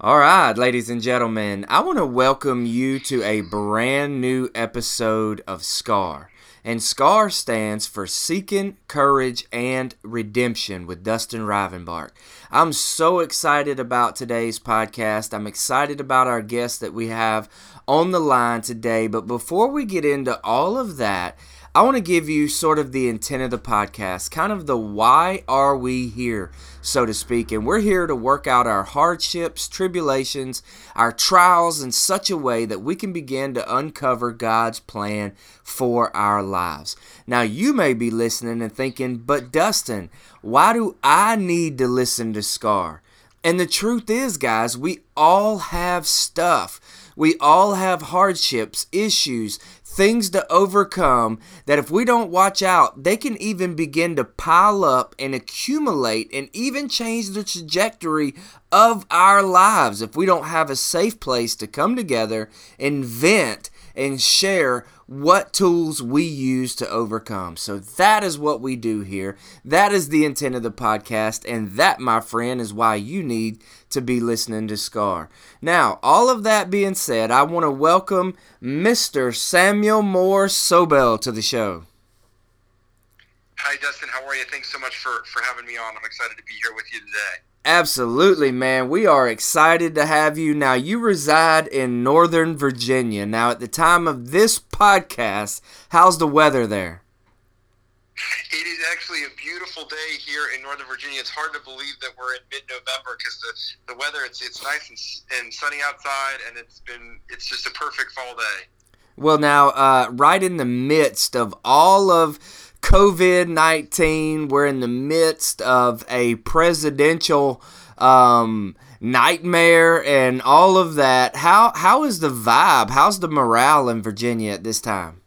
All right, ladies and gentlemen, I want to welcome you to a brand new episode of SCAR. And SCAR stands for Seeking Courage and Redemption with Dustin Rivenbark. I'm so excited about today's podcast. I'm excited about our guest that we have on the line today. But before we get into all of that, I want to give you sort of the intent of the podcast, kind of the why are we here, so to speak. And we're here to work out our hardships, tribulations, our trials in such a way that we can begin to uncover God's plan for our lives. Now, you may be listening and thinking, but Dustin, why do I need to listen to Scar? And the truth is, guys, we all have stuff. We all have hardships, issues, things to overcome that if we don't watch out, they can even begin to pile up and accumulate and even change the trajectory of our lives if we don't have a safe place to come together and vent and share what tools we use to overcome. So that is what we do here. That is the intent of the podcast. And that, my friend, is why you need to be listening to Scar. Now, all of that being said, I want to welcome Mr. Samuel Moore Sobel to the show. Hi, Dustin. How are you? Thanks so much for, for having me on. I'm excited to be here with you today. Absolutely, man. We are excited to have you. Now, you reside in Northern Virginia. Now, at the time of this podcast, how's the weather there? It is actually a beautiful day here in Northern Virginia. It's hard to believe that we're in mid-November because the, the weather it's it's nice and, and sunny outside, and it's been it's just a perfect fall day. Well, now, uh, right in the midst of all of COVID 19. We're in the midst of a presidential um, nightmare and all of that. How, how is the vibe? How's the morale in Virginia at this time?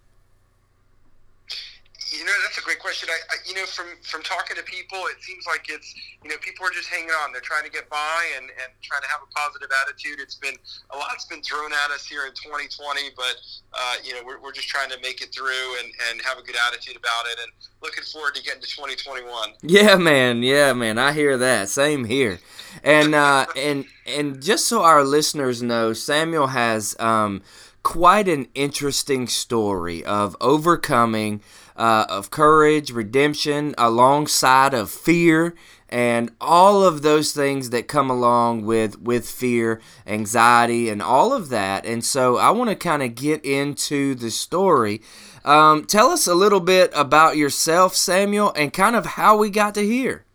You know, that's a great question. I, I, you know, from from talking to people, it seems like it's you know people are just hanging on. They're trying to get by and, and trying to have a positive attitude. It's been a lot's been thrown at us here in 2020, but uh, you know we're, we're just trying to make it through and, and have a good attitude about it. And looking forward to getting to 2021. Yeah, man. Yeah, man. I hear that. Same here. And uh, and and just so our listeners know, Samuel has um, quite an interesting story of overcoming uh, of courage, redemption, alongside of fear, and all of those things that come along with with fear, anxiety, and all of that. And so I want to kind of get into the story. Um, tell us a little bit about yourself, Samuel, and kind of how we got to here.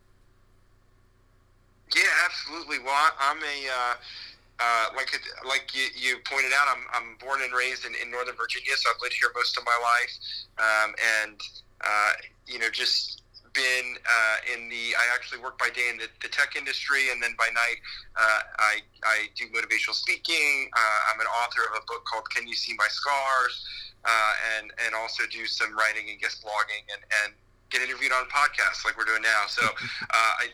Yeah, absolutely. Well, I'm a uh, uh, like like you, you, pointed out, I'm, I'm born and raised in, in Northern Virginia, so I've lived here most of my life, um, and uh, you know just been uh, in the. I actually work by day in the, the tech industry, and then by night uh, I I do motivational speaking. Uh, I'm an author of a book called "Can You See My Scars," and and also do some writing and guest blogging and and get interviewed on podcasts like we're doing now. So uh, I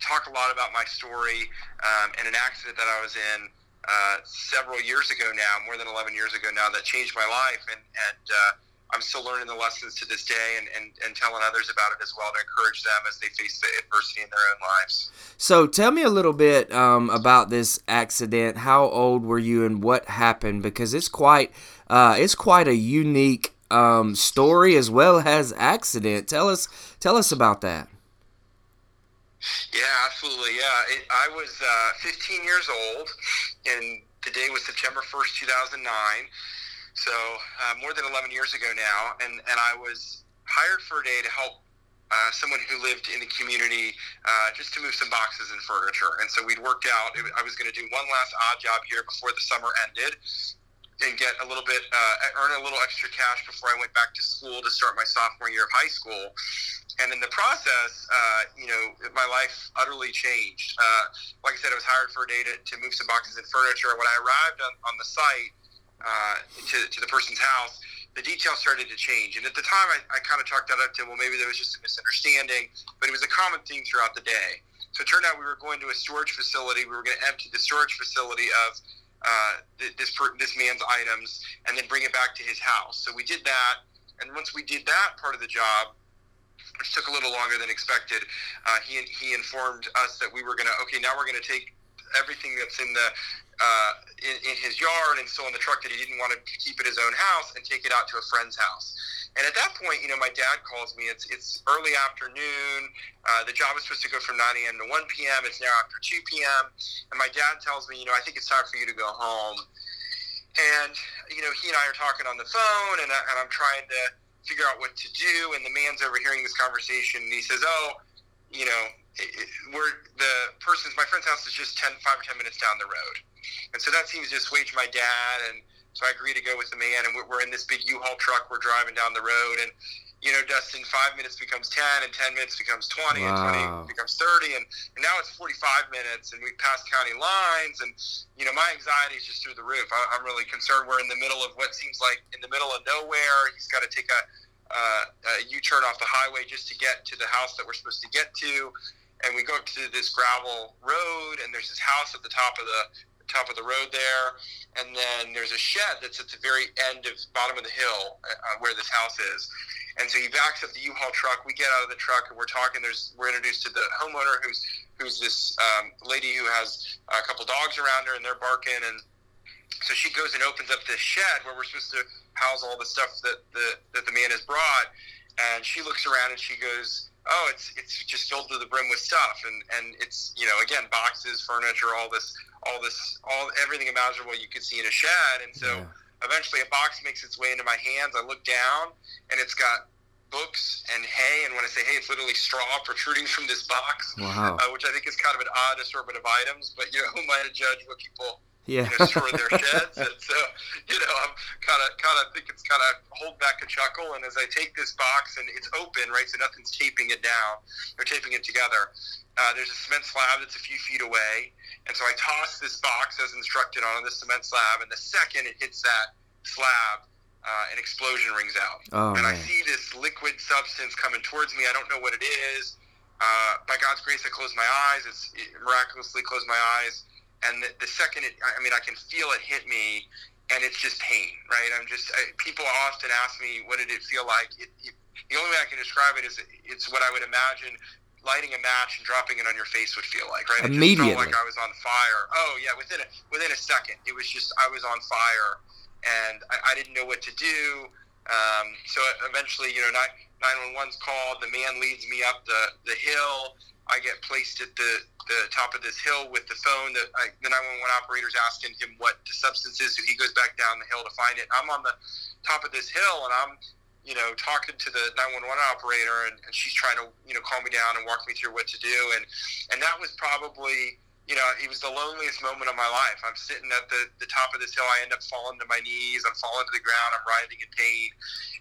talk a lot about my story um, and an accident that I was in uh, several years ago now, more than 11 years ago now, that changed my life. And, and uh, I'm still learning the lessons to this day and, and, and telling others about it as well to encourage them as they face the adversity in their own lives. So tell me a little bit um, about this accident. How old were you and what happened? Because it's quite, uh, it's quite a unique um, story as well as accident. Tell us, tell us about that. Yeah, absolutely. Yeah, it, I was uh, 15 years old, and the day was September 1st, 2009. So uh, more than 11 years ago now, and and I was hired for a day to help uh, someone who lived in the community uh, just to move some boxes and furniture. And so we'd worked out, I was going to do one last odd job here before the summer ended and get a little bit, uh, earn a little extra cash before I went back to school to start my sophomore year of high school. And in the process, uh, you know, my life utterly changed. Uh, like I said, I was hired for a day to, to move some boxes and furniture. When I arrived on, on the site uh, to, to the person's house, the details started to change. And at the time, I, I kind of chalked that up to, well, maybe there was just a misunderstanding, but it was a common theme throughout the day. So it turned out we were going to a storage facility. We were going to empty the storage facility of uh, this this man's items and then bring it back to his house. So we did that, and once we did that part of the job, which took a little longer than expected, uh, he he informed us that we were gonna okay now we're gonna take everything that's in the uh, in, in his yard and still in the truck that he didn't want to keep at his own house and take it out to a friend's house. And at that point, you know, my dad calls me. It's it's early afternoon. Uh, the job is supposed to go from 9 a.m. to 1 p.m. It's now after 2 p.m. And my dad tells me, you know, I think it's time for you to go home. And you know, he and I are talking on the phone, and, I, and I'm trying to figure out what to do. And the man's overhearing this conversation, and he says, "Oh, you know, we're the person's my friend's house is just 10, 5 or ten minutes down the road." And so that seems to assuage my dad, and so I agree to go with the man, and we're in this big U-Haul truck. We're driving down the road, and you know, Dustin, five minutes becomes ten, and ten minutes becomes twenty, wow. and twenty becomes thirty, and, and now it's forty-five minutes, and we've passed county lines, and you know, my anxiety is just through the roof. I, I'm really concerned. We're in the middle of what seems like in the middle of nowhere. He's got to take a uh, a U-turn off the highway just to get to the house that we're supposed to get to. And we go to this gravel road, and there's this house at the top of the top of the road there, and then there's a shed that's at the very end of bottom of the hill uh, where this house is. And so he backs up the U-Haul truck. We get out of the truck and we're talking. There's we're introduced to the homeowner who's who's this um, lady who has a couple dogs around her and they're barking. And so she goes and opens up this shed where we're supposed to house all the stuff that the that the man has brought. And she looks around and she goes, oh, it's it's just filled to the brim with stuff, and and it's you know again boxes, furniture, all this, all this, all everything imaginable you could see in a shed, and so yeah. Eventually a box makes its way into my hands. I look down, and it's got books and hay, and when I say hay, it's literally straw protruding from this box, wow. uh, which I think is kind of an odd assortment of items. But you know, who am I to judge what people yeah. you know, store their sheds. and so, you know, I'm kind of, kind of think it's kind of hold back a chuckle. And as I take this box and it's open, right, so nothing's taping it down or taping it together. Uh, there's a cement slab that's a few feet away, and so I toss this box as instructed on the cement slab, and the second it hits that slab, uh, an explosion rings out, oh, and man. I see this liquid substance coming towards me. I don't know what it is. Uh, by God's grace, I close my eyes. It's it miraculously closed my eyes and the, the second it, I mean, I can feel it hit me, and it's just pain, right? I'm just I, people often ask me, what did it feel like? It, it, the only way I can describe it is it's what I would imagine lighting a match and dropping it on your face would feel like, right? It Immediately, just felt like I was on fire. Oh yeah, within a within a second, it was just I was on fire, and I, I didn't know what to do. Um, so eventually, you know, nine one one's called. The man leads me up the the hill. I get placed at the the top of this hill with the phone. That I, the 911 operator's asking him what the substance is, so he goes back down the hill to find it. I'm on the top of this hill, and I'm, you know, talking to the 911 operator, and, and she's trying to, you know, calm me down and walk me through what to do. And and that was probably you know, it was the loneliest moment of my life. I'm sitting at the, the top of this hill. I end up falling to my knees. I'm falling to the ground. I'm writhing in pain.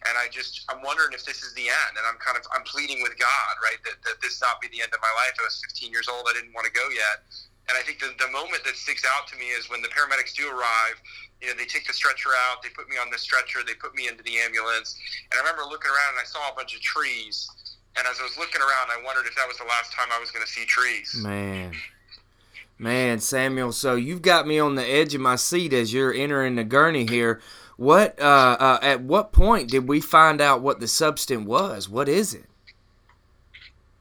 And I just, I'm wondering if this is the end. And I'm kind of, I'm pleading with God, right, that, that this not be the end of my life. I was 15 years old. I didn't want to go yet. And I think the, the moment that sticks out to me is when the paramedics do arrive, you know, they take the stretcher out, they put me on the stretcher, they put me into the ambulance. And I remember looking around and I saw a bunch of trees. And as I was looking around, I wondered if that was the last time I was going to see trees. Man. Man, Samuel, so you've got me on the edge of my seat as you're entering the gurney here. What uh, uh, at what point did we find out what the substance was? What is it?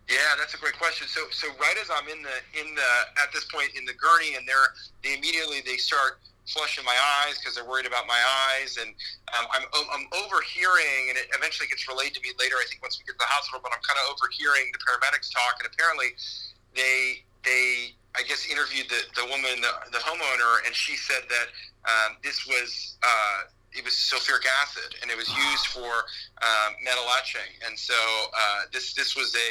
Yeah, that's a great question. So, so right as I'm in the in the at this point in the gurney, and they're they immediately they start flushing my eyes because they're worried about my eyes, and um, I'm I'm overhearing, and it eventually gets relayed to me later. I think once we get to the hospital, but I'm kind of overhearing the paramedics talk, and apparently they they I guess interviewed the, the woman, the, the homeowner, and she said that um, this was uh, it was sulfuric acid, and it was used for um, metal etching. And so uh, this this was a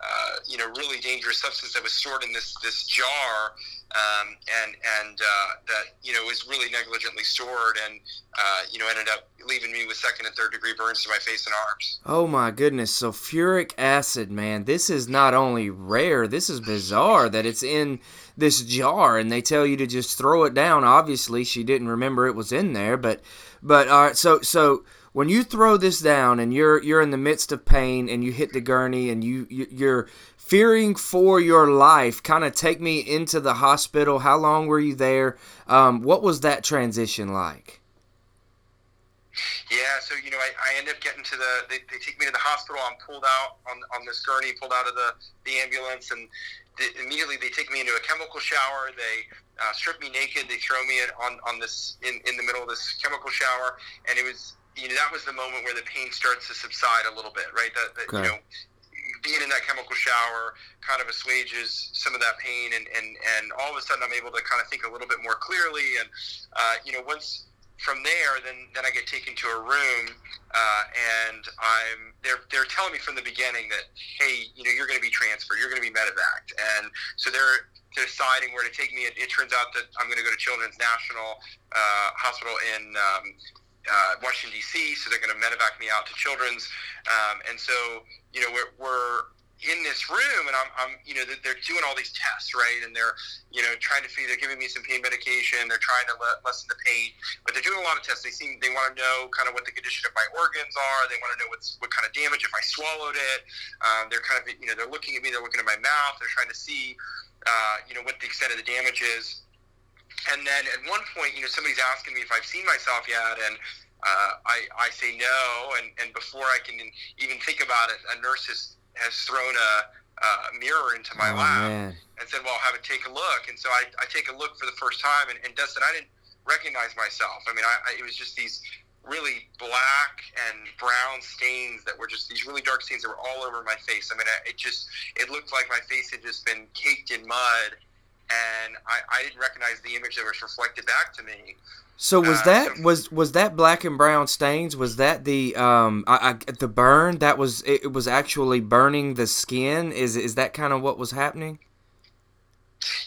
uh, you know really dangerous substance that was stored in this this jar, um, and and uh, that you know was really negligently stored, and uh, you know ended up leaving me with second and third degree burns to my face and arms. Oh my goodness! Sulfuric acid, man, this is not only rare. This is bizarre that it's in this jar, and they tell you to just throw it down. Obviously, she didn't remember it was in there, but but all right, so so when you throw this down and you're you're in the midst of pain and you hit the gurney and you you're fearing for your life, kind of take me into the hospital. How long were you there? Um, what was that transition like? Yeah, so you know, I, I end up getting to the. They, they take me to the hospital. I'm pulled out on on this gurney, pulled out of the the ambulance, and they, immediately they take me into a chemical shower. They uh, strip me naked. They throw me in, on on this in in the middle of this chemical shower, and it was you know that was the moment where the pain starts to subside a little bit, right? That, that okay. you know being in that chemical shower kind of assuages some of that pain and, and, and all of a sudden I'm able to kind of think a little bit more clearly and uh, you know once from there, then then I get taken to a room, uh, and I'm they're they're telling me from the beginning that hey, you know, you're going to be transferred, you're going to be medevaced, and so they're deciding where to take me. It, it turns out that I'm going to go to Children's National uh, Hospital in um, uh, Washington D.C. So they're going to medevac me out to Children's, um, and so you know we're, we're in this room and I'm, I'm, you know, they're doing all these tests, right? And they're, you know, trying to feed, they're giving me some pain medication. They're trying to le- lessen the pain, but they're doing a lot of tests. They seem, they want to know kind of what the condition of my organs are. They want to know what's, what kind of damage if I swallowed it. Um, they're kind of, you know, they're looking at me, they're looking at my mouth. They're trying to see, uh, you know, what the extent of the damage is. And then at one point, you know, somebody's asking me if I've seen myself yet. And, uh, I, I say no, and, and before I can even think about it, a nurse has has thrown a, a mirror into my oh, lap man. and said, "Well, have it take a look." And so I, I take a look for the first time, and, and Dustin, I didn't recognize myself. I mean, I, I, it was just these really black and brown stains that were just these really dark stains that were all over my face. I mean, it just it looked like my face had just been caked in mud, and I, I didn't recognize the image that was reflected back to me. So was uh, that so, was was that black and brown stains? Was that the um I, I, the burn that was it was actually burning the skin? Is is that kind of what was happening?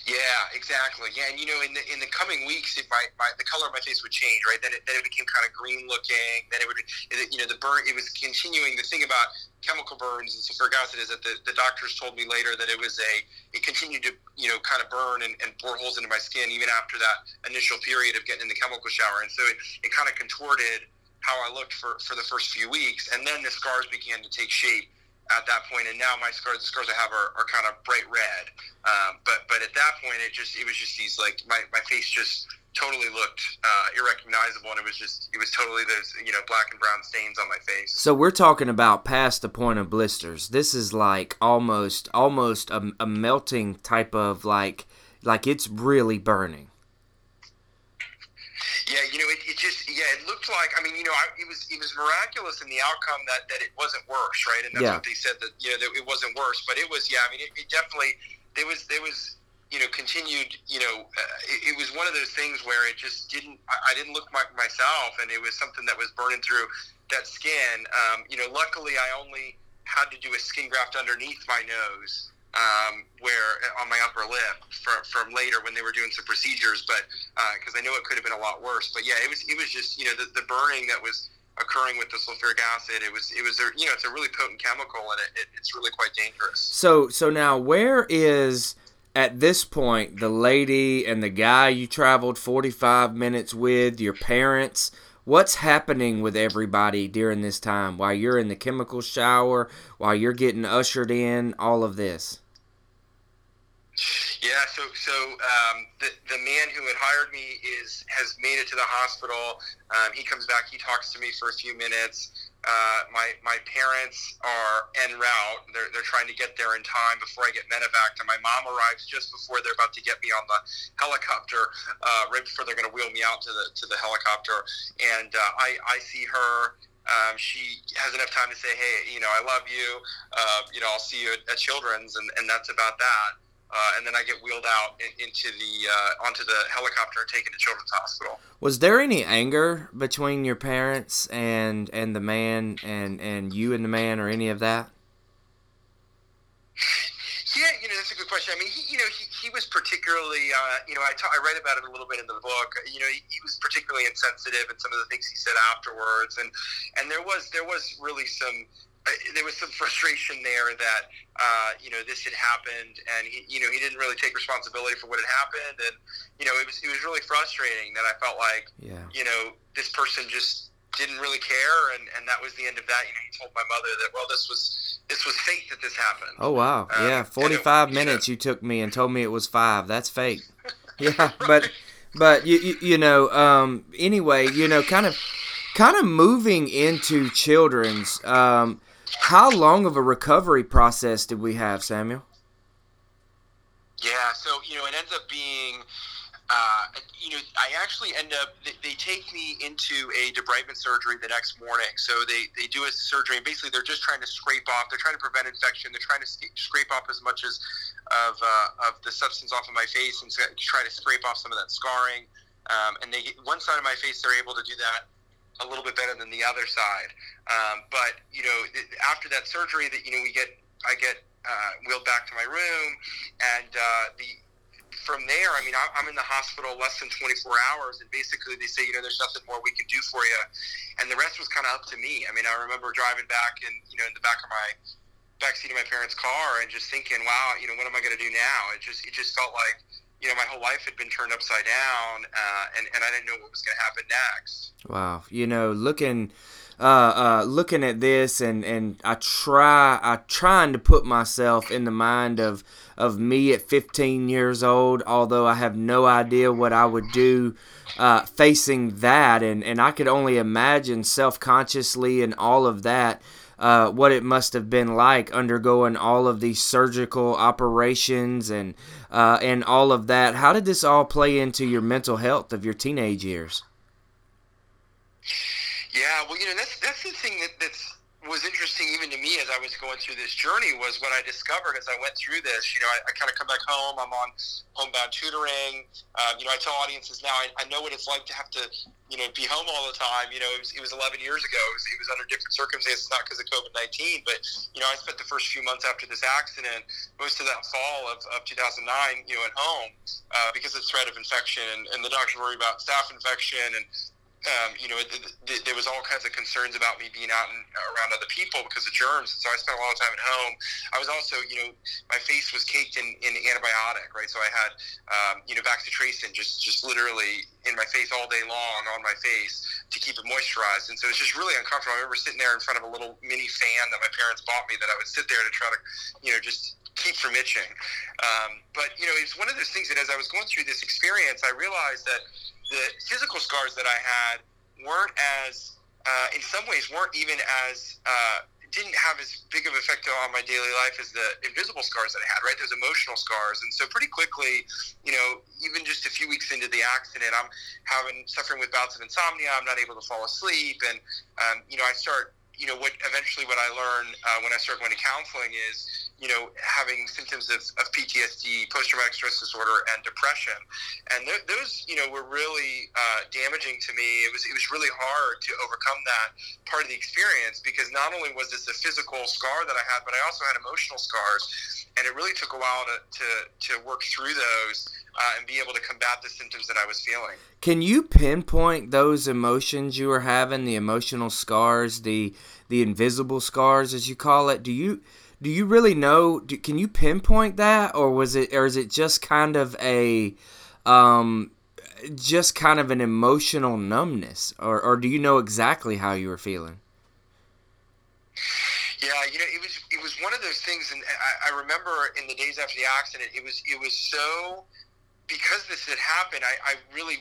Yeah, exactly. Yeah, and you know, in the in the coming weeks, it might, my, the color of my face would change, right? Then it then it became kind of green looking. Then it would, it, you know, the burn. It was continuing. The thing about chemical burns and sulfuric acid is that the, the doctors told me later that it was a it continued to you know kind of burn and, and bore holes into my skin even after that initial period of getting in the chemical shower and so it, it kind of contorted how I looked for, for the first few weeks and then the scars began to take shape at that point and now my scars the scars I have are, are kind of bright red um, but but at that point it just it was just these like my, my face just totally looked uh, irrecognizable, and it was just it was totally those you know black and brown stains on my face. So we're talking about past the point of blisters. This is like almost almost a, a melting type of like like it's really burning. Yeah, you know, it, it just yeah, it looked like I mean, you know, I, it was it was miraculous in the outcome that that it wasn't worse, right? And that's yeah. what they said that you know that it wasn't worse, but it was yeah. I mean, it, it definitely there was there was you know, continued, you know, uh, it, it, was one of those things where it just didn't, I, I didn't look my, myself and it was something that was burning through that skin. Um, you know, luckily I only had to do a skin graft underneath my nose, um, where uh, on my upper lip from, from later when they were doing some procedures, but, uh, cause I know it could have been a lot worse, but yeah, it was, it was just, you know, the, the burning that was, occurring with the sulfuric acid. It was it was a you know it's a really potent chemical and it, it, it's really quite dangerous. So so now where is at this point, the lady and the guy you traveled 45 minutes with, your parents, what's happening with everybody during this time while you're in the chemical shower, while you're getting ushered in, all of this? Yeah, so so um, the the man who had hired me is has made it to the hospital. Um, he comes back. He talks to me for a few minutes. Uh, my my parents are en route. They're, they're trying to get there in time before I get medevac. And my mom arrives just before they're about to get me on the helicopter, uh, right before they're going to wheel me out to the to the helicopter. And uh, I I see her. Um, she has enough time to say, "Hey, you know, I love you. Uh, you know, I'll see you at, at Children's," and, and that's about that uh, and then I get wheeled out in, into the uh, onto the helicopter and taken to Children's Hospital. Was there any anger between your parents and and the man and and you and the man, or any of that? Yeah, you know that's a good question. I mean, he, you know, he, he was particularly, uh, you know, I, ta- I write about it a little bit in the book. You know, he, he was particularly insensitive in some of the things he said afterwards, and and there was there was really some there was some frustration there that uh, you know this had happened, and he you know he didn't really take responsibility for what had happened, and you know it was it was really frustrating that I felt like yeah. you know this person just didn't really care, and, and that was the end of that. You know, he told my mother that well this was this was fate that this happened. Oh wow, um, yeah, forty five minutes you, know, you took me and told me it was five. That's fate. Yeah, right. but but you, you, you know um, anyway you know kind of kind of moving into children's. Um, how long of a recovery process did we have, Samuel? Yeah, so you know, it ends up being uh, you know, I actually end up, they, they, take me into a debridement surgery the next morning. So they, they do a surgery, and basically they're just trying to scrape off, they're trying to prevent infection, they're trying to scrape off as much as of, uh, of the substance off of my face and try to scrape off some of that scarring. Um, and they one side of my face, they're able to do that a little bit better than the other side. Um, but, you know, after that surgery, that, you know, we get, I get uh, wheeled back to my room, and uh, the from there, I mean, I'm in the hospital less than 24 hours, and basically they say, you know, there's nothing more we can do for you, and the rest was kind of up to me. I mean, I remember driving back and you know in the back of my backseat of my parents' car and just thinking, wow, you know, what am I going to do now? It just it just felt like you know my whole life had been turned upside down, uh, and and I didn't know what was going to happen next. Wow, you know, looking uh, uh, looking at this and, and I try I trying to put myself in the mind of of me at 15 years old, although I have no idea what I would do uh, facing that, and, and I could only imagine self consciously and all of that. Uh, what it must have been like undergoing all of these surgical operations and uh, and all of that. How did this all play into your mental health of your teenage years? Yeah, well, you know, that's that's the thing that that's was interesting even to me as I was going through this journey was what I discovered as I went through this. You know, I, I kind of come back home. I'm on homebound tutoring. Um, you know, I tell audiences now I, I know what it's like to have to, you know, be home all the time. You know, it was, it was 11 years ago. It was, it was under different circumstances, not because of COVID 19, but you know, I spent the first few months after this accident, most of that fall of, of 2009, you know, at home uh, because of the threat of infection, and, and the doctors worry about staph infection and um, you know, it, it, there was all kinds of concerns about me being out and around other people because of germs. So I spent a lot of time at home. I was also, you know, my face was caked in, in antibiotic, right? So I had, um, you know, bacitracin just, just literally in my face all day long on my face to keep it moisturized. And so it's just really uncomfortable. I remember sitting there in front of a little mini fan that my parents bought me that I would sit there to try to, you know, just keep from itching. Um, but, you know, it's one of those things that as I was going through this experience, I realized that – the physical scars that I had weren't as, uh, in some ways, weren't even as, uh, didn't have as big of effect on my daily life as the invisible scars that I had, right? Those emotional scars. And so pretty quickly, you know, even just a few weeks into the accident, I'm having, suffering with bouts of insomnia. I'm not able to fall asleep. And, um, you know, I start, you know, what eventually what I learned uh, when I started going to counseling is, you know, having symptoms of, of PTSD, post traumatic stress disorder, and depression. And th- those, you know, were really uh, damaging to me. It was it was really hard to overcome that part of the experience because not only was this a physical scar that I had, but I also had emotional scars, and it really took a while to to, to work through those. Uh, and be able to combat the symptoms that I was feeling. Can you pinpoint those emotions you were having, the emotional scars, the the invisible scars, as you call it? Do you do you really know? Do, can you pinpoint that, or was it, or is it just kind of a, um, just kind of an emotional numbness, or, or do you know exactly how you were feeling? Yeah, you know, it was it was one of those things, and I, I remember in the days after the accident, it was it was so because this had happened. I, I really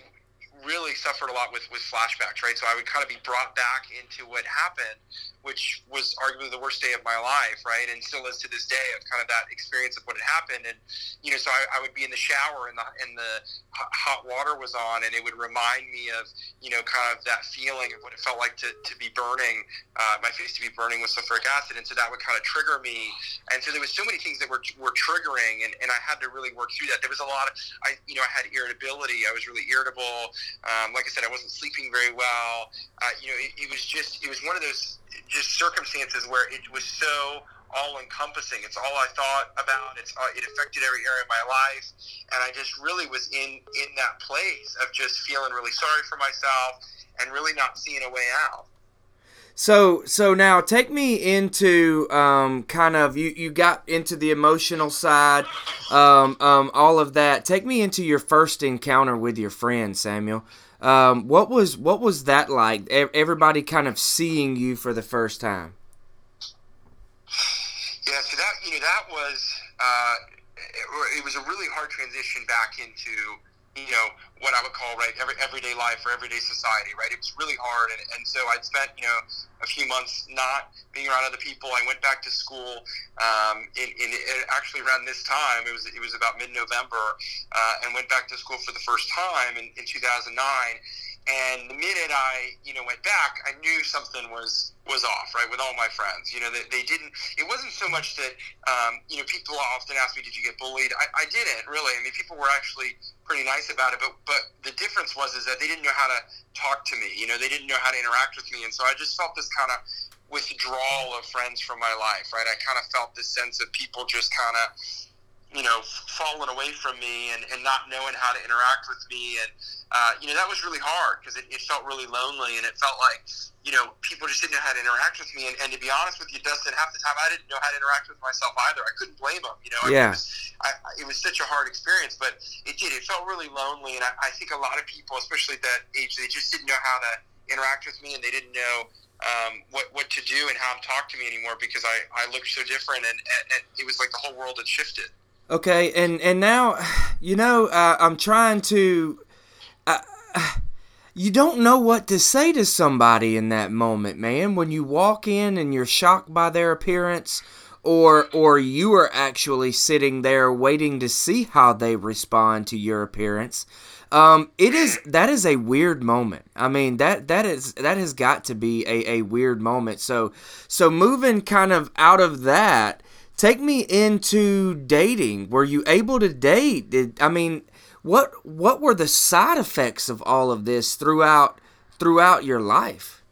really suffered a lot with with flashbacks, right? So I would kind of be brought back into what happened which was arguably the worst day of my life, right? And still is to this day of kind of that experience of what had happened. And, you know, so I, I would be in the shower and the, and the hot water was on and it would remind me of, you know, kind of that feeling of what it felt like to, to be burning, uh, my face to be burning with sulfuric acid. And so that would kind of trigger me. And so there was so many things that were, were triggering and, and I had to really work through that. There was a lot of, I, you know, I had irritability. I was really irritable. Um, like I said, I wasn't sleeping very well. Uh, you know, it, it was just, it was one of those just circumstances where it was so all encompassing. It's all I thought about. It's uh, it affected every area of my life, and I just really was in in that place of just feeling really sorry for myself and really not seeing a way out. So so now take me into um, kind of you you got into the emotional side, um, um, all of that. Take me into your first encounter with your friend Samuel. Um, what was what was that like? Everybody kind of seeing you for the first time. Yeah, so that you know that was uh, it, it was a really hard transition back into you know what I would call right every, everyday life or everyday society, right? It was really hard, and, and so I'd spent you know a few months not being around other people. I went back to school um, in, in, in, actually around this time. It was it was about mid November, uh, and went back to school for the first time in, in 2009. And the minute I, you know, went back, I knew something was was off, right, with all my friends. You know, they, they didn't. It wasn't so much that, um, you know, people often ask me, "Did you get bullied?" I, I didn't really. I mean, people were actually pretty nice about it, but but the difference was is that they didn't know how to talk to me. You know, they didn't know how to interact with me, and so I just felt this kind of withdrawal of friends from my life, right? I kind of felt this sense of people just kind of you know, falling away from me and, and not knowing how to interact with me. And, uh, you know, that was really hard because it, it felt really lonely and it felt like, you know, people just didn't know how to interact with me. And, and to be honest with you, Dustin, half the time I didn't know how to interact with myself either. I couldn't blame them, you know. Yeah. It, was, I, it was such a hard experience, but it did. It felt really lonely. And I, I think a lot of people, especially at that age, they just didn't know how to interact with me and they didn't know um, what what to do and how to talk to me anymore because I, I looked so different and, and, and it was like the whole world had shifted. Okay, and and now, you know, uh, I'm trying to. Uh, you don't know what to say to somebody in that moment, man. When you walk in and you're shocked by their appearance, or or you are actually sitting there waiting to see how they respond to your appearance. Um, it is that is a weird moment. I mean that that is that has got to be a, a weird moment. So so moving kind of out of that take me into dating. Were you able to date? Did I mean what what were the side effects of all of this throughout throughout your life?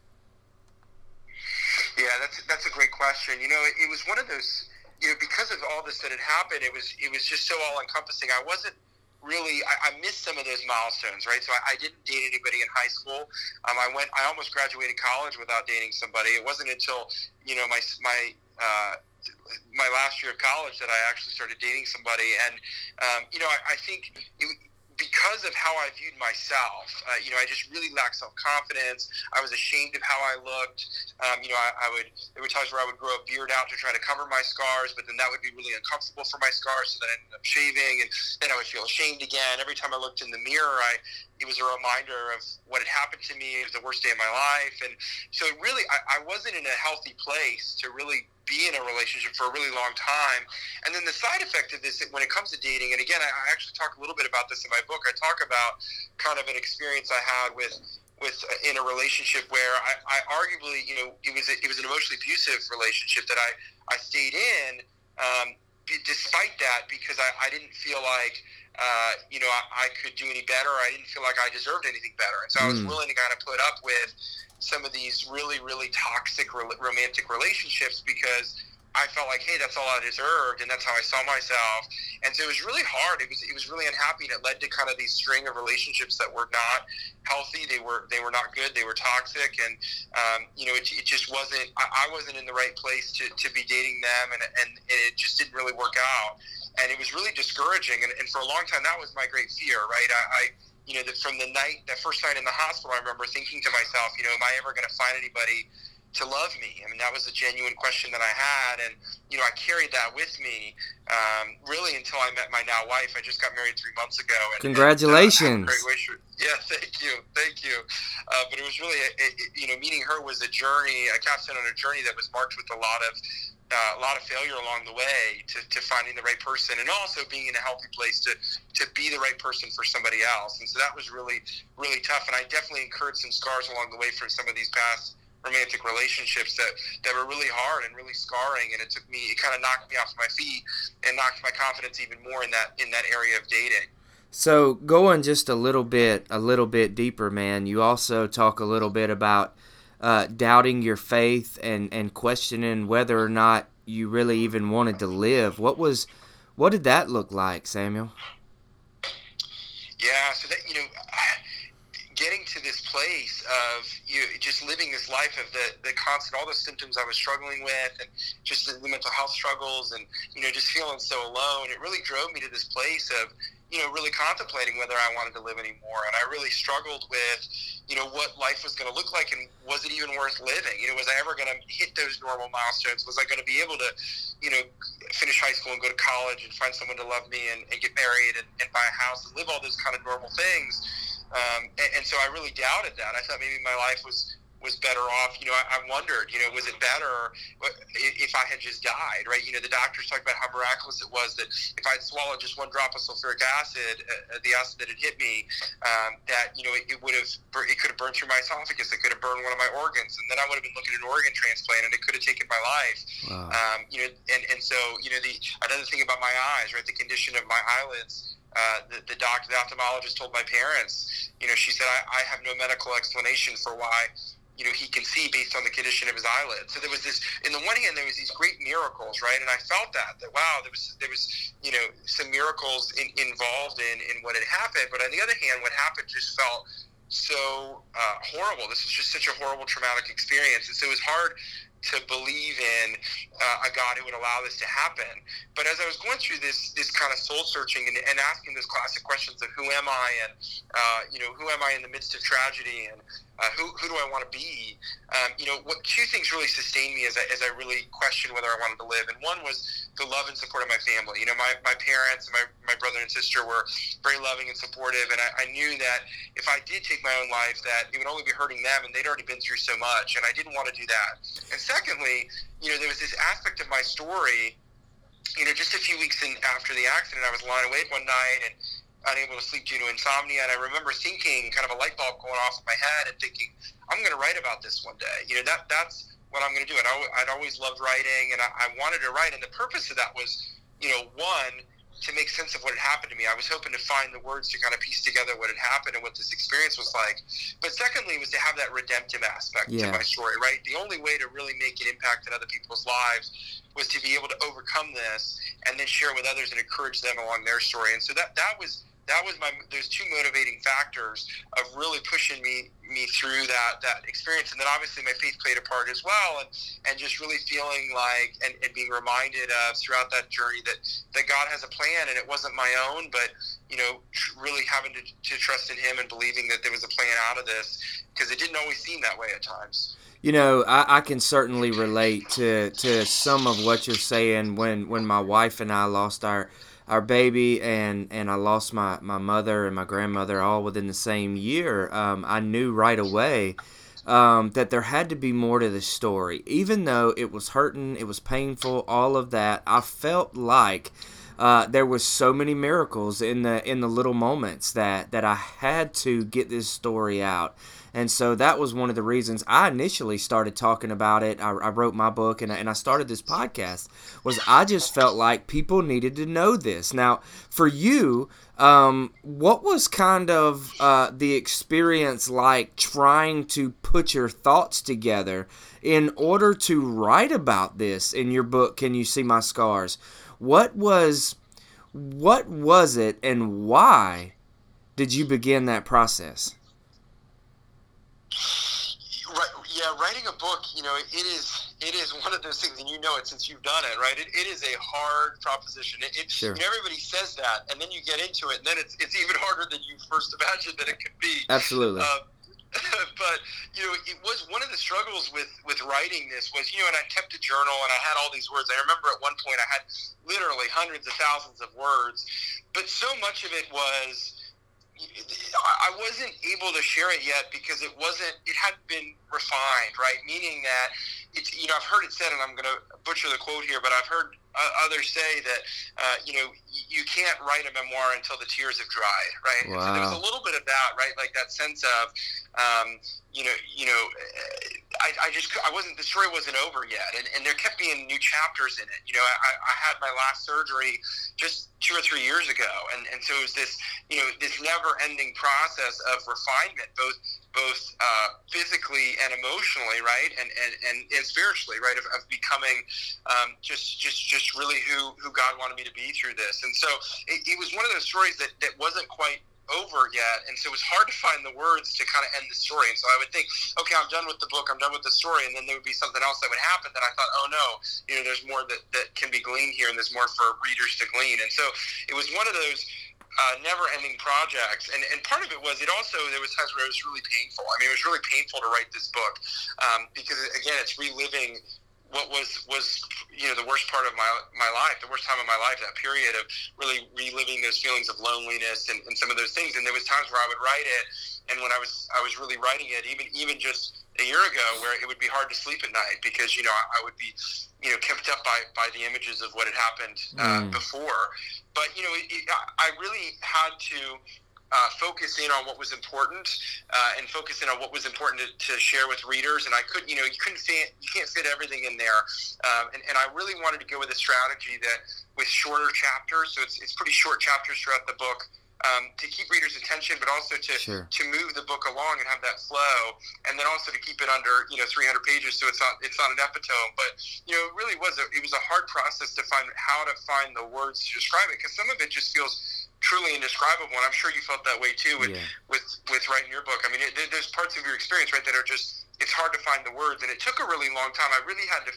Yeah, that's that's a great question. You know, it, it was one of those. You know, because of all this that had happened, it was it was just so all encompassing. I wasn't really I, I, missed some of those milestones, right? So I, I didn't date anybody in high school. Um, I went I almost graduated college without dating somebody. It wasn't until you know my my uh, my last year of college that I actually started dating somebody, and um, you know, I, I think it, because of how I viewed myself, uh, you know, I just really lacked self confidence. I was ashamed of how I looked. Um, you know, I, I, would there were times where I would grow a beard out to try to cover my scars, but then that would be really uncomfortable for my scars, so then I ended up shaving, and then I would feel ashamed again. Every time I looked in the mirror, I it was a reminder of what had happened to me. It was the worst day of my life, and so it really I, I wasn't in a healthy place to really be in a relationship for a really long time. And then the side effect of this, when it comes to dating, and again, I actually talk a little bit about this in my book. I talk about kind of an experience I had with with uh, in a relationship where I, I arguably, you know, it was a, it was an emotionally abusive relationship that I I stayed in. Um, despite that, because I, I didn't feel like uh, you know I, I could do any better. I didn't feel like I deserved anything better, and so mm. I was hmm. willing to kind of put up with some of these really, really toxic romantic relationships because I felt like, hey, that's all I deserved, and that's how I saw myself. And so it was really hard. It was it was really unhappy, and it led to kind of these string of relationships that were not healthy. They were they were not good. They were toxic, and um, you know, it, it just wasn't. I, I wasn't in the right place to, to be dating them, and, and it just didn't really work out. And it was really discouraging. And, and for a long time, that was my great fear. Right, I, I you know, that from the night, that first night in the hospital, I remember thinking to myself, you know, am I ever going to find anybody to love me? I mean, that was a genuine question that I had, and you know, I carried that with me um, really until I met my now wife. I just got married three months ago. And, Congratulations! And, uh, wish, yeah, thank you, thank you. Uh, but it was really, a, a, you know, meeting her was a journey, a capstone on a journey that was marked with a lot of uh, a lot of failure along the way to, to finding the right person and also being in a healthy place to, to be the right person for somebody else. And so that was really, really tough. And I definitely incurred some scars along the way from some of these past romantic relationships that, that were really hard and really scarring. And it took me, it kind of knocked me off my feet and knocked my confidence even more in that, in that area of dating. So going just a little bit, a little bit deeper, man, you also talk a little bit about uh, doubting your faith and, and questioning whether or not you really even wanted to live. What was what did that look like, Samuel? Yeah, so that you know, getting to this place of you just living this life of the the constant all the symptoms I was struggling with, and just the mental health struggles, and you know, just feeling so alone. It really drove me to this place of you know, really contemplating whether I wanted to live anymore. And I really struggled with, you know, what life was going to look like and was it even worth living? You know, was I ever going to hit those normal milestones? Was I going to be able to, you know, finish high school and go to college and find someone to love me and, and get married and, and buy a house and live all those kind of normal things? Um, and, and so I really doubted that. I thought maybe my life was was better off. You know, I, I wondered, you know, was it better if I had just died, right? You know, the doctors talked about how miraculous it was that if I'd swallowed just one drop of sulfuric acid, uh, uh, the acid that had hit me, um, that, you know, it, it would have, it could have burned through my esophagus. It could have burned one of my organs. And then I would have been looking at an organ transplant and it could have taken my life. Wow. Um, you know, and, and so, you know, the, another thing about my eyes, right? The condition of my eyelids, uh, the, the doctor, the ophthalmologist told my parents, you know, she said, I, I have no medical explanation for why you know, he can see based on the condition of his eyelids. So there was this, in the one hand, there was these great miracles, right? And I felt that, that wow, there was, there was, you know, some miracles in, involved in, in what had happened. But on the other hand, what happened just felt so uh, horrible. This was just such a horrible, traumatic experience. And so it was hard to believe in uh, a God who would allow this to happen. But as I was going through this this kind of soul searching and, and asking those classic questions of who am I and uh, you know who am I in the midst of tragedy and uh, who, who do I want to be? Um, you know, what two things really sustained me as I, as I really questioned whether I wanted to live. And one was the love and support of my family. You know, my, my parents and my, my brother and sister were very loving and supportive. And I, I knew that if I did take my own life, that it would only be hurting them. And they'd already been through so much. And I didn't want to do that. And secondly, you know, there was this aspect of my story you know, just a few weeks in, after the accident, I was lying awake one night and unable to sleep due to insomnia. And I remember thinking, kind of a light bulb going off in my head, and thinking, I'm going to write about this one day. You know, that that's what I'm going to do. And I, would always loved writing, and I, I wanted to write. And the purpose of that was, you know, one to make sense of what had happened to me. I was hoping to find the words to kind of piece together what had happened and what this experience was like. But secondly, was to have that redemptive aspect yeah. to my story, right? The only way to really make an impact in other people's lives was to be able to overcome this and then share with others and encourage them along their story. And so that that was that was my those two motivating factors of really pushing me me through that that experience. And then obviously my faith played a part as well. And and just really feeling like and, and being reminded of throughout that journey that that God has a plan and it wasn't my own but you know really having to, to trust in him and believing that there was a plan out of this because it didn't always seem that way at times. You know, I, I, can certainly relate to, to some of what you're saying when, when my wife and I lost our our baby and and I lost my my mother and my grandmother all within the same year. Um, I knew right away um, that there had to be more to this story, even though it was hurting, it was painful, all of that. I felt like. Uh, there was so many miracles in the in the little moments that that I had to get this story out. And so that was one of the reasons I initially started talking about it. I, I wrote my book and I, and I started this podcast was I just felt like people needed to know this. Now, for you, um, what was kind of uh, the experience like trying to put your thoughts together in order to write about this in your book? Can you see my scars? What was what was it and why did you begin that process? Right, yeah, writing a book, you know, it is it is one of those things, and you know it since you've done it, right? It, it is a hard proposition. It, it sure. you know, everybody says that, and then you get into it, and then it's it's even harder than you first imagined that it could be. Absolutely. Uh, but you know, it was one of the struggles with with writing this was you know, and I kept a journal and I had all these words. I remember at one point I had literally hundreds of thousands of words, but so much of it was I wasn't able to share it yet because it wasn't, it hadn't been refined, right? Meaning that it's, you know, I've heard it said, and I'm going to butcher the quote here, but I've heard others say that, uh, you know, you can't write a memoir until the tears have dried, right? Wow. So there was a little bit of that, right? Like that sense of, um, you know, you know, I, I just I wasn't the story wasn't over yet, and, and there kept being new chapters in it. You know, I, I had my last surgery just two or three years ago, and, and so it was this you know this never ending process of refinement, both both uh, physically and emotionally, right, and and, and, and spiritually, right, of, of becoming um, just just just really who who God wanted me to be through this, and so it, it was one of those stories that that wasn't quite over yet, and so it was hard to find the words to kind of end the story. And so I would think, okay, I'm done with the book, I'm done with the story, and then there would be something else that would happen that I thought, oh no, you know, there's more that, that can be gleaned here, and there's more for readers to glean. And so it was one of those uh, never-ending projects, and and part of it was it also there was times where it was really painful. I mean, it was really painful to write this book um, because again, it's reliving what was was you know the worst part of my my life, the worst time of my life, that period of really reliving those feelings of loneliness and, and some of those things. And there was times where I would write it, and when I was I was really writing it, even even just a year ago, where it would be hard to sleep at night because you know I, I would be you know kept up by by the images of what had happened uh, mm. before. But you know, it, it, I really had to uh, focus in on what was important uh, and focus in on what was important to, to, share with readers. And I couldn't, you know, you couldn't fit, you can't fit everything in there. Um, and, and, I really wanted to go with a strategy that with shorter chapters, so it's, it's pretty short chapters throughout the book. Um, to keep readers' attention, but also to sure. to move the book along and have that flow, and then also to keep it under you know 300 pages, so it's not it's not an epitome. But you know, it really was a it was a hard process to find how to find the words to describe it because some of it just feels truly indescribable. And I'm sure you felt that way too with yeah. with with writing your book. I mean, it, there's parts of your experience right that are just it's hard to find the words, and it took a really long time. I really had to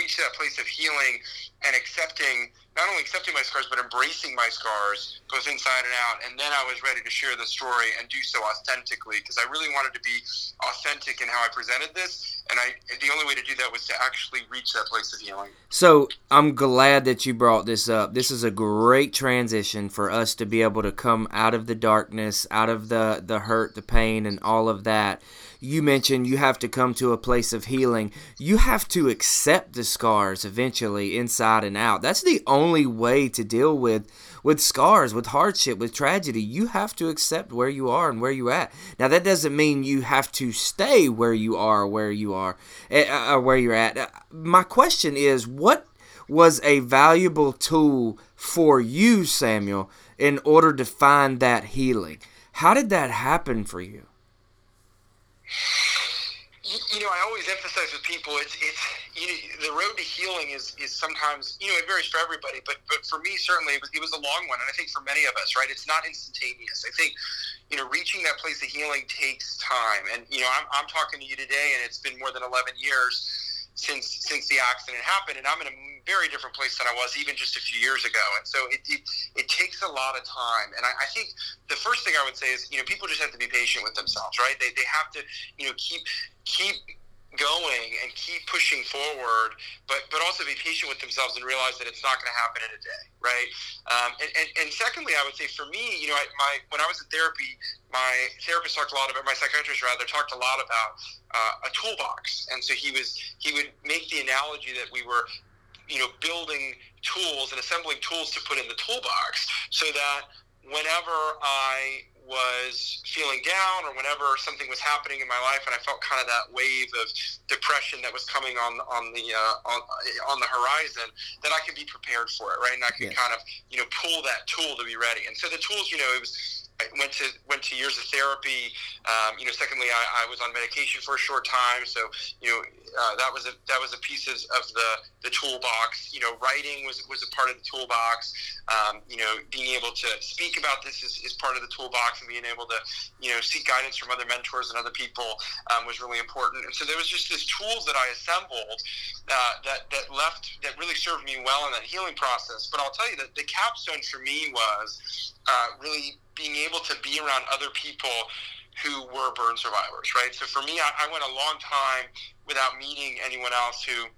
reach that place of healing and accepting, not only accepting my scars, but embracing my scars, both inside and out. And then I was ready to share the story and do so authentically because I really wanted to be authentic in how I presented this. And I, the only way to do that was to actually reach that place of healing. So I'm glad that you brought this up. This is a great transition for us to be able to come out of the darkness, out of the the hurt, the pain, and all of that you mentioned you have to come to a place of healing. You have to accept the scars eventually, inside and out. That's the only way to deal with with scars, with hardship, with tragedy. You have to accept where you are and where you at. Now that doesn't mean you have to stay where you are, where you are, uh, where you're at. Uh, my question is, what was a valuable tool for you, Samuel, in order to find that healing? How did that happen for you? You, you know, I always emphasize with people, it's it's you know, the road to healing is is sometimes you know it varies for everybody, but but for me certainly it was, it was a long one, and I think for many of us, right, it's not instantaneous. I think you know reaching that place of healing takes time, and you know I'm I'm talking to you today, and it's been more than 11 years since since the accident happened, and I'm in a very different place than I was even just a few years ago. And so it it, it takes a lot of time. And I, I, think the first thing I would say is you know people just have to be patient with themselves, right? They they have to you know keep keep going and keep pushing forward, but but also be patient with themselves and realize that it's not going to happen in a day, right? Um, and, and, and secondly, I would say for me, you know, I, my when I was in therapy, my therapist talked a lot about my psychiatrist rather talked a lot about uh, a toolbox, and so he was he would make the analogy that we were, you know, building tools and assembling tools to put in the toolbox, so that whenever I was feeling down or whenever something was happening in my life and I felt kind of that wave of depression that was coming on on the uh, on, on the horizon that I could be prepared for it right? And I could kind of you know pull that tool to be ready. And so the tools you know it was Went to went to years of therapy. Um, you know, secondly, I, I, was on medication for a short time, so you know uh, that was a that was a piece of the the toolbox. You know, writing was was a part of the toolbox. Um, you know, being able to speak about this is, is part of the toolbox, and being able to you know seek guidance from other mentors and other people um, was really important. And so there was just this tools that I assembled uh, that that left that really served me well in that healing process. But I'll tell you that the capstone for me was uh, really being able to be around other people who were burn survivors, right? So for me, I, I went a long time without meeting anyone else who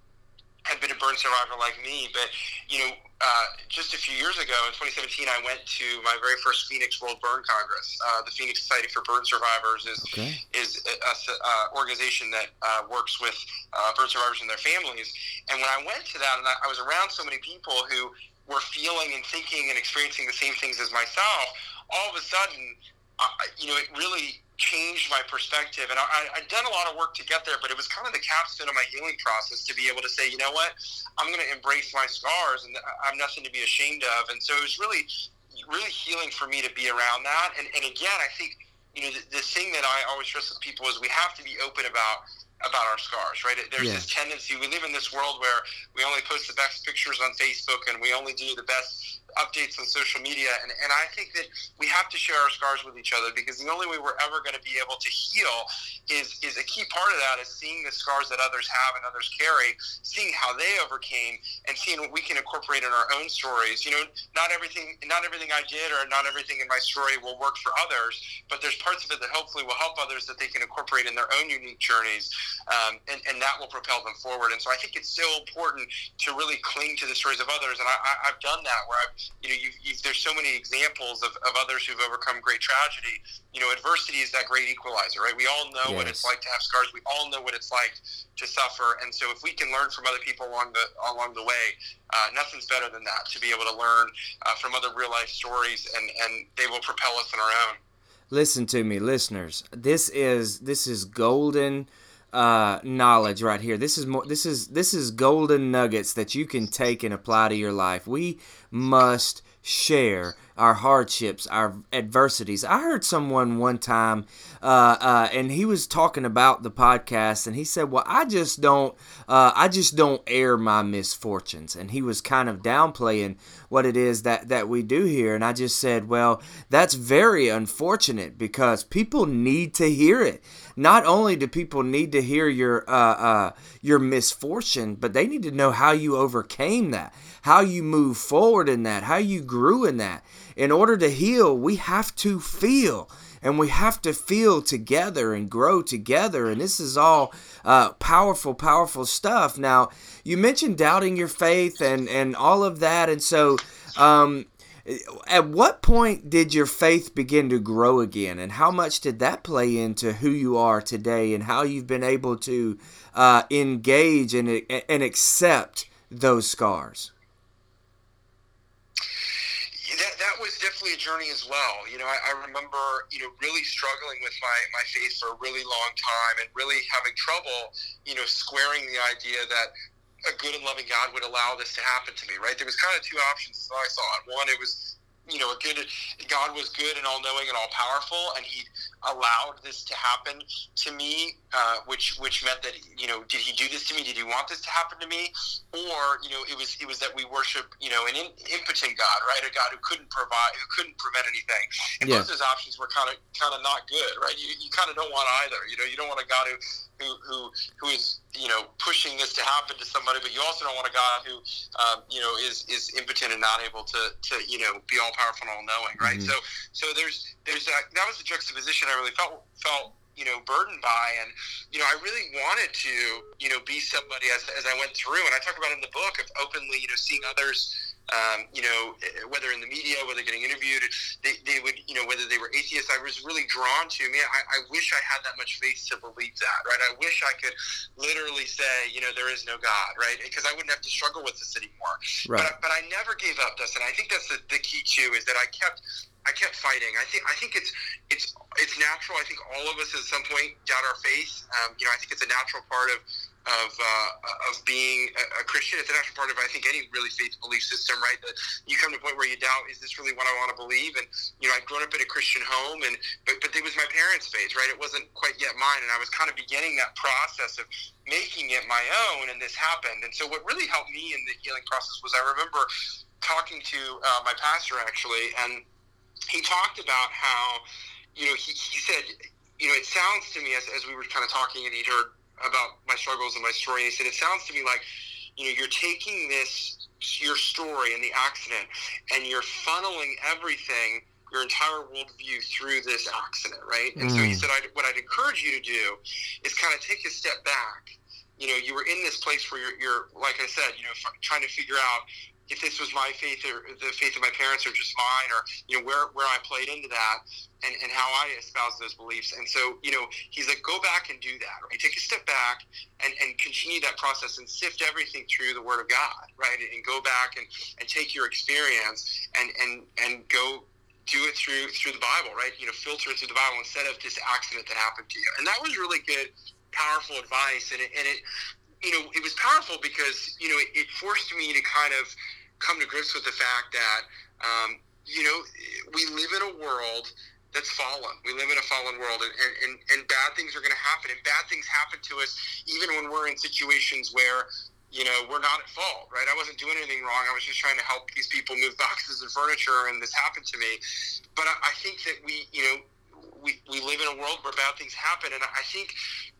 had been a burn survivor like me. But, you know, uh, just a few years ago in 2017, I went to my very first Phoenix World Burn Congress. Uh, the Phoenix Society for Burn Survivors is okay. is a, a, a, organization that uh, works with uh, burn survivors and their families. And when I went to that, and I, I was around so many people who were feeling and thinking and experiencing the same things as myself, all of a sudden, uh, you know, it really changed my perspective. And I, I'd done a lot of work to get there, but it was kind of the capstone of my healing process to be able to say, you know what, I'm going to embrace my scars and I have nothing to be ashamed of. And so it was really, really healing for me to be around that. And, and again, I think, you know, the, the thing that I always stress with people is we have to be open about about our scars, right? There's yeah. this tendency. We live in this world where we only post the best pictures on Facebook and we only do the best updates on social media. And, and I think that we have to share our scars with each other because the only way we're ever going to be able to heal is, is a key part of that is seeing the scars that others have and others carry, seeing how they overcame, and seeing what we can incorporate in our own stories. You know, not everything, not everything I did or not everything in my story will work for others, but there's parts of it that hopefully will help others that they can incorporate in their own unique journeys, um, and, and that will propel them forward. And so I think it's so important to really cling to the stories of others. And I, have done that where I've, you know, you've, you've, there's so many examples of, of others who've overcome great tragedy. You know, adversity is that great equalizer, right? We all know yes. what it's like to have scars. We all know what it's like to suffer. And so if we can learn from other people along the along the way, uh, nothing's better than that. To be able to learn uh, from other real life stories, and and they will propel us in our own. Listen to me, listeners. This is this is golden uh, knowledge right here. This is more. This is this is golden nuggets that you can take and apply to your life. We must share our hardships, our adversities. I heard someone one time, uh, uh, and he was talking about the podcast, and he said, "Well, I just don't, uh, I just don't air my misfortunes," and he was kind of downplaying what it is that that we do here. And I just said, "Well, that's very unfortunate because people need to hear it. Not only do people need to hear your uh, uh, your misfortune, but they need to know how you overcame that." How you move forward in that, how you grew in that. In order to heal, we have to feel and we have to feel together and grow together. And this is all uh, powerful, powerful stuff. Now, you mentioned doubting your faith and, and all of that. And so, um, at what point did your faith begin to grow again? And how much did that play into who you are today and how you've been able to uh, engage and, and accept those scars? That that was definitely a journey as well. You know, I, I remember you know really struggling with my my faith for a really long time and really having trouble, you know, squaring the idea that a good and loving God would allow this to happen to me. Right? There was kind of two options I saw. One, it was you know, a good God was good and all knowing and all powerful, and He allowed this to happen to me, uh, which which meant that you know, did He do this to me? Did He want this to happen to me? Or you know, it was it was that we worship you know an in, impotent God, right? A God who couldn't provide, who couldn't prevent anything. And yeah. both those options were kind of kind of not good, right? You you kind of don't want either. You know, you don't want a God who who who who is you know pushing this to happen to somebody, but you also don't want a God who um, you know is is impotent and not able to to you know be all powerful and all knowing, right? Mm-hmm. So so there's there's that that was the juxtaposition I really felt felt you know burdened by and you know i really wanted to you know be somebody as, as i went through and i talk about in the book of openly you know seeing others um, you know, whether in the media, whether getting interviewed, they, they would, you know, whether they were atheists, I was really drawn to. Me, I, I wish I had that much faith to believe that, right? I wish I could literally say, you know, there is no God, right? Because I wouldn't have to struggle with this anymore. Right. But, but I never gave up, Dustin. I think that's the, the key too, is that I kept I kept fighting. I think I think it's it's it's natural. I think all of us at some point doubt our faith. Um, you know, I think it's a natural part of of uh, of being a, Christian. It's a natural part of I think any really faith belief system, right? That you come to a point where you doubt, is this really what I want to believe? And you know, I'd grown up in a Christian home, and but but it was my parents' faith, right? It wasn't quite yet mine, and I was kind of beginning that process of making it my own. And this happened, and so what really helped me in the healing process was I remember talking to uh, my pastor actually, and he talked about how you know he, he said you know it sounds to me as, as we were kind of talking and he heard about my struggles and my story. And he said, it sounds to me like, you know, you're taking this, your story and the accident, and you're funneling everything, your entire worldview through this accident, right? And mm. so he mm. said, I'd, what I'd encourage you to do is kind of take a step back. You know, you were in this place where you're, you're like I said, you know, f- trying to figure out if this was my faith or the faith of my parents or just mine or you know where where I played into that and, and how I espouse those beliefs. And so, you know, he's like, go back and do that, right? Take a step back and, and continue that process and sift everything through the Word of God, right? And go back and, and take your experience and, and, and go do it through through the Bible, right? You know, filter it through the Bible instead of this accident that happened to you. And that was really good, powerful advice. And it, and it you know, it was powerful because, you know, it, it forced me to kind of – come to grips with the fact that um, you know we live in a world that's fallen. We live in a fallen world, and, and, and bad things are going to happen. And bad things happen to us even when we're in situations where you know, we're not at fault, right? I wasn't doing anything wrong. I was just trying to help these people move boxes and furniture, and this happened to me. But I, I think that we, you know, we, we live in a world where bad things happen, and I think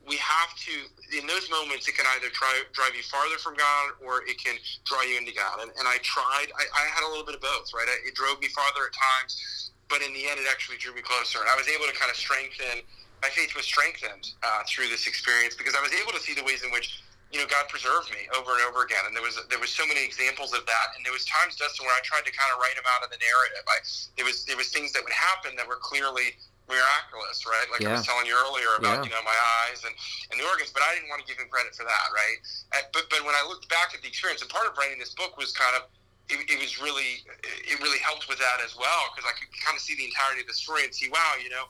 we have to, in those moments, it can either try, drive you farther from God or it can draw you into God. And, and I tried, I, I had a little bit of both, right? It drove me farther at times, but in the end, it actually drew me closer. And I was able to kind of strengthen, my faith was strengthened uh, through this experience because I was able to see the ways in which you know, God preserved me over and over again. And there was there was so many examples of that. And there was times, Dustin, where I tried to kind of write them out of the narrative. I there was there was things that would happen that were clearly miraculous, right? Like yeah. I was telling you earlier about, yeah. you know, my eyes and, and the organs, but I didn't want to give him credit for that, right? And, but, but when I looked back at the experience, and part of writing this book was kind of, it, it was really, it really helped with that as well, because I could kind of see the entirety of the story and see, wow, you know,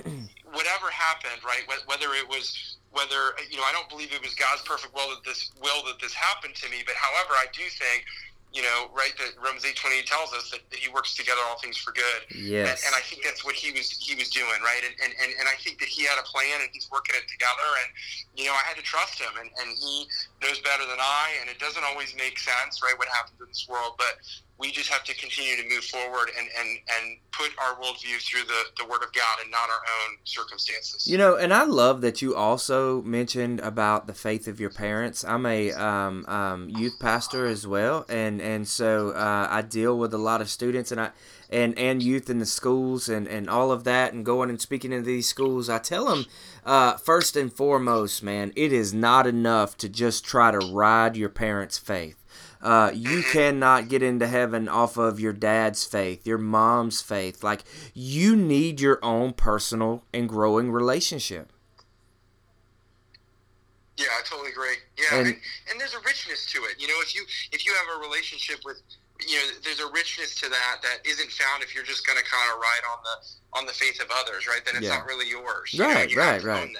whatever happened, right? Whether it was, whether, you know, I don't believe it was God's perfect will that this, will that this happened to me, but however, I do think you know, right? That Romans eight twenty tells us that, that he works together all things for good. Yes. And, and, I think that's what he was he was doing, right? And, and and and I think that he had a plan and he's working it together. And you know, I had to trust him, and, and he knows better than I. And it doesn't always make sense, right? What happens in this world, but we just have to continue to move forward and, and, and put our worldview through the, the Word of God and not our own circumstances. You know, and I love that you also mentioned about the faith of your parents. I'm a um, um, youth pastor as well, and and so uh, I deal with a lot of students and I and and youth in the schools and and all of that, and going and speaking in these schools. I tell them uh, first and foremost, man, it is not enough to just try to ride your parents' faith uh, you cannot get into heaven off of your dad's faith, your mom's faith. Like, you need your own personal and growing relationship. Yeah, I totally agree. Yeah, and, and, and, there's a richness to it. You know, if you if you have a relationship with, you know, there's a richness to that that isn't found if you're just going to kind of ride on the on the faith of others, right? Then it's yeah. not really yours. Right, you know, you right, right.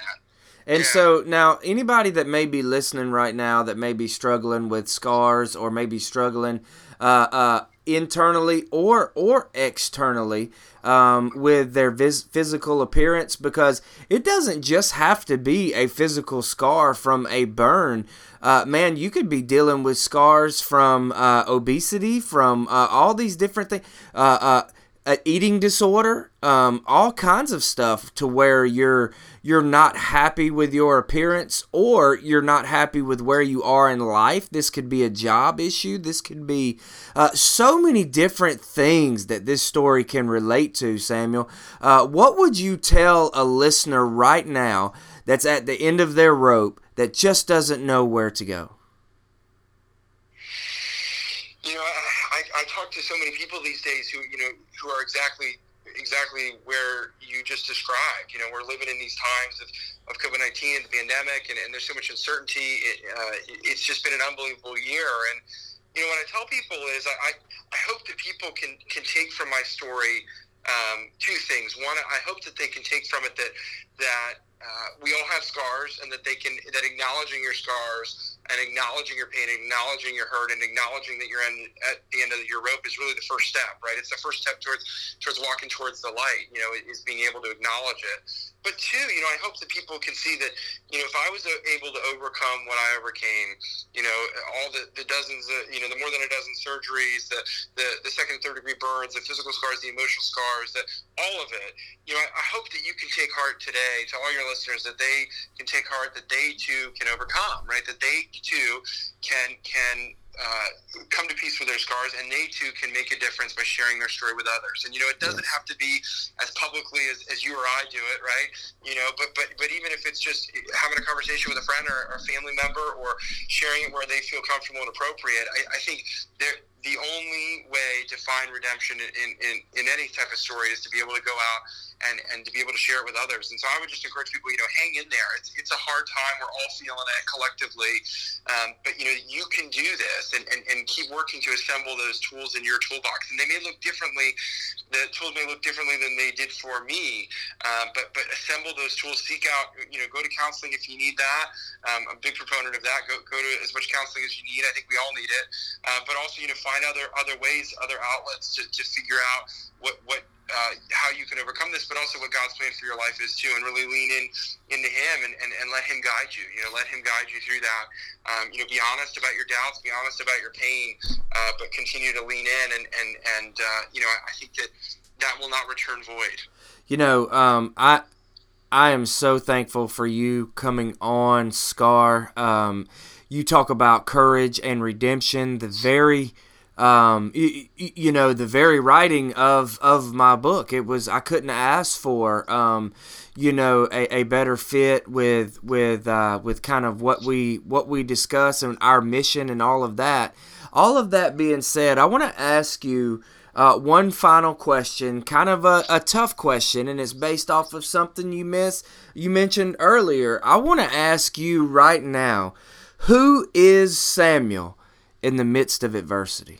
And yeah. so now, anybody that may be listening right now that may be struggling with scars or maybe struggling uh, uh, internally or or externally um, with their vis- physical appearance, because it doesn't just have to be a physical scar from a burn. Uh, man, you could be dealing with scars from uh, obesity, from uh, all these different things uh, eating disorder, um, all kinds of stuff to where you're you're not happy with your appearance or you're not happy with where you are in life. This could be a job issue. This could be uh, so many different things that this story can relate to, Samuel. Uh, what would you tell a listener right now that's at the end of their rope that just doesn't know where to go? You know, I talk to so many people these days who, you know, who are exactly exactly where you just described. You know, we're living in these times of, of COVID 19 and the pandemic, and, and, there's so much uncertainty. It, uh, it's just been an unbelievable year. And, you know, what I tell people is I, I hope that people can, can take from my story um, two things. One, I hope that they can take from it that, that uh, we all have scars and that they can, that acknowledging your scars and acknowledging your pain, acknowledging your hurt, and acknowledging that you're in, at the end of your rope is really the first step, right? It's the first step towards towards walking towards the light. You know, is being able to acknowledge it. But two, you know, I hope that people can see that, you know, if I was able to overcome what I overcame, you know, all the, the dozens, of, you know, the more than a dozen surgeries, the, the the second and third degree burns, the physical scars, the emotional scars, that all of it, you know, I, I hope that you can take heart today to all your listeners that they can take heart that they too can overcome, right? That they too can can uh, come to peace with their scars, and they too can make a difference by sharing their story with others. And you know, it doesn't have to be as publicly as, as you or I do it, right? You know, but but but even if it's just having a conversation with a friend or, or a family member, or sharing it where they feel comfortable and appropriate, I, I think there the only way to find redemption in, in, in any type of story is to be able to go out and, and to be able to share it with others. And so I would just encourage people, you know, hang in there. It's, it's a hard time. We're all feeling it collectively. Um, but, you know, you can do this and, and, and keep working to assemble those tools in your toolbox. And they may look differently. The tools may look differently than they did for me. Um, but, but assemble those tools, seek out, you know, go to counseling if you need that. Um, I'm a big proponent of that. Go, go to as much counseling as you need. I think we all need it. Uh, but also, you know, find other, other ways, other outlets to, to figure out what, what uh, how you can overcome this, but also what God's plan for your life is too, and really lean in into Him and, and, and let Him guide you. You know, let Him guide you through that. Um, you know, be honest about your doubts, be honest about your pain, uh, but continue to lean in, and and and uh, you know, I think that that will not return void. You know, um, I I am so thankful for you coming on, Scar. Um, you talk about courage and redemption, the very um, you, you, know the very writing of of my book. It was i couldn't ask for um, you know a, a better fit with with uh, with kind of what we what we discuss and our mission and all of that. All of that being said i want to ask you uh, one final question kind of a, a tough question and it's based off of something you miss you mentioned earlier. I want to ask you right now who is samuel in the midst of adversity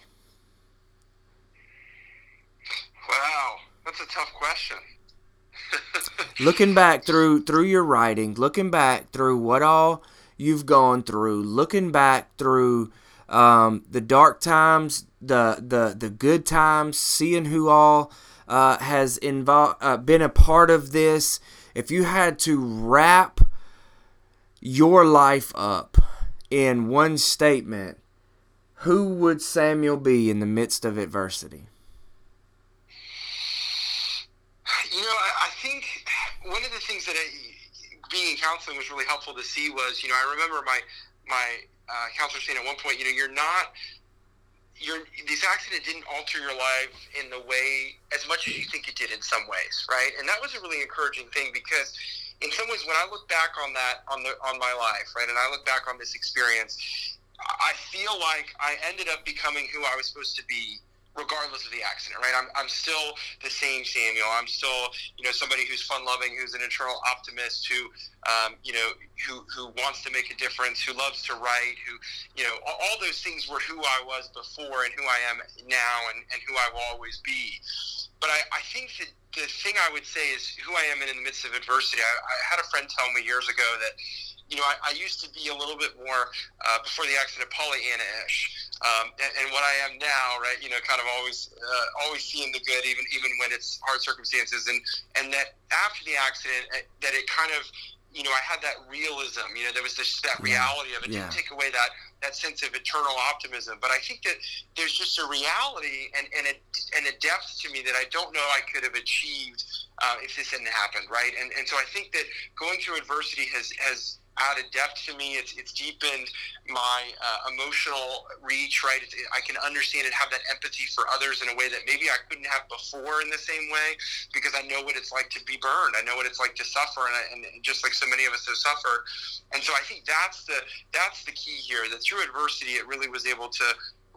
Wow, that's a tough question. looking back through through your writing, looking back through what all you've gone through, looking back through um, the dark times, the the the good times, seeing who all uh, has involved uh, been a part of this. If you had to wrap your life up in one statement, who would Samuel be in the midst of adversity? You know, I, I think one of the things that I, being in counseling was really helpful to see was, you know, I remember my my uh, counselor saying at one point, you know, you're not your this accident didn't alter your life in the way as much as you think it did in some ways, right? And that was a really encouraging thing because in some ways when I look back on that on the on my life, right, and I look back on this experience, I feel like I ended up becoming who I was supposed to be regardless of the accident, right? I'm, I'm still the same Samuel. I'm still, you know, somebody who's fun loving, who's an internal optimist, who, um, you know, who, who wants to make a difference, who loves to write, who, you know, all, all those things were who I was before and who I am now and, and who I will always be. But I, I think that the thing I would say is who I am in, in the midst of adversity. I, I had a friend tell me years ago that, you know, I, I used to be a little bit more uh, before the accident Pollyanna-ish, um, and, and, what I am now, right? You know, kind of always, uh, always seeing the good, even even when it's hard circumstances, and and that after the accident, uh, that it kind of, you know, I had that realism. You know, there was this that reality of it. Yeah. Didn't take away that that sense of eternal optimism, but I think that there's just a reality and and a and a depth to me that I don't know I could have achieved uh, if this hadn't happened, right? And and so I think that going through adversity has has added depth to me. It's, it's deepened my uh, emotional reach, right? It's, I can understand and have that empathy for others in a way that maybe I couldn't have before in the same way because I know what it's like to be burned. I know what it's like to suffer, and, I, and just like so many of us have suffered. And so I think that's the that's the key here. That through adversity, it really was able to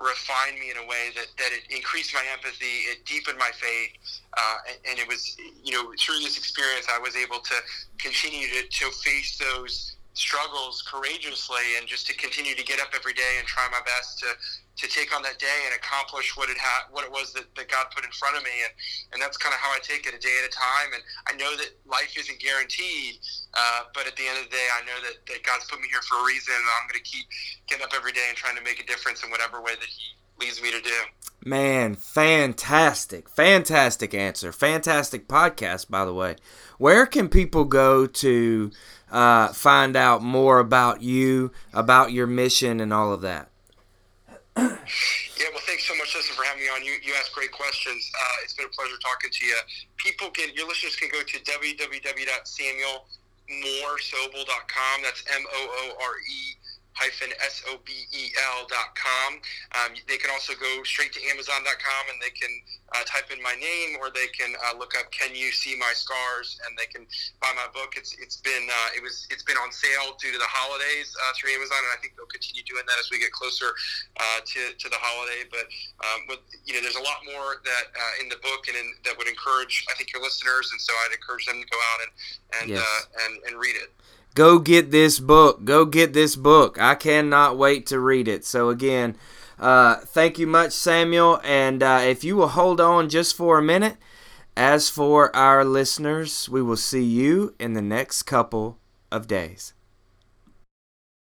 refined me in a way that, that it increased my empathy, it deepened my faith, uh, and, and, it was, you know, through this experience, I was able to continue to, to face those struggles courageously and just to continue to get up every day and try my best to to take on that day and accomplish what it what it was that, that God put in front of me. And and that's kind of how I take it a day at a time. And I know that life isn't guaranteed uh, but at the end of the day I know that, that God's put me here for a reason and I'm going to keep getting up every day and trying to make a difference in whatever way that he leads me to do. Man fantastic fantastic answer. Fantastic podcast by the way. Where can people go to uh, find out more about you, about your mission, and all of that. Yeah, well, thanks so much, Dustin, for having me on. You, you asked great questions. Uh, it's been a pleasure talking to you. People can, your listeners can go to www.samuelmoore-sobel.com. That's M O O R E hyphen S-O-B-E-L dot com. Um, they can also go straight to Amazon.com and they can uh, type in my name or they can uh, look up Can You See My Scars and they can buy my book. It's it's been uh, it was it's been on sale due to the holidays uh, through Amazon and I think they'll continue doing that as we get closer uh, to, to the holiday. But um, but you know there's a lot more that uh, in the book and in, that would encourage I think your listeners and so I'd encourage them to go out and and yes. and, and read it go get this book. Go get this book. I cannot wait to read it. So, again, uh, thank you much, Samuel. And uh, if you will hold on just for a minute, as for our listeners, we will see you in the next couple of days.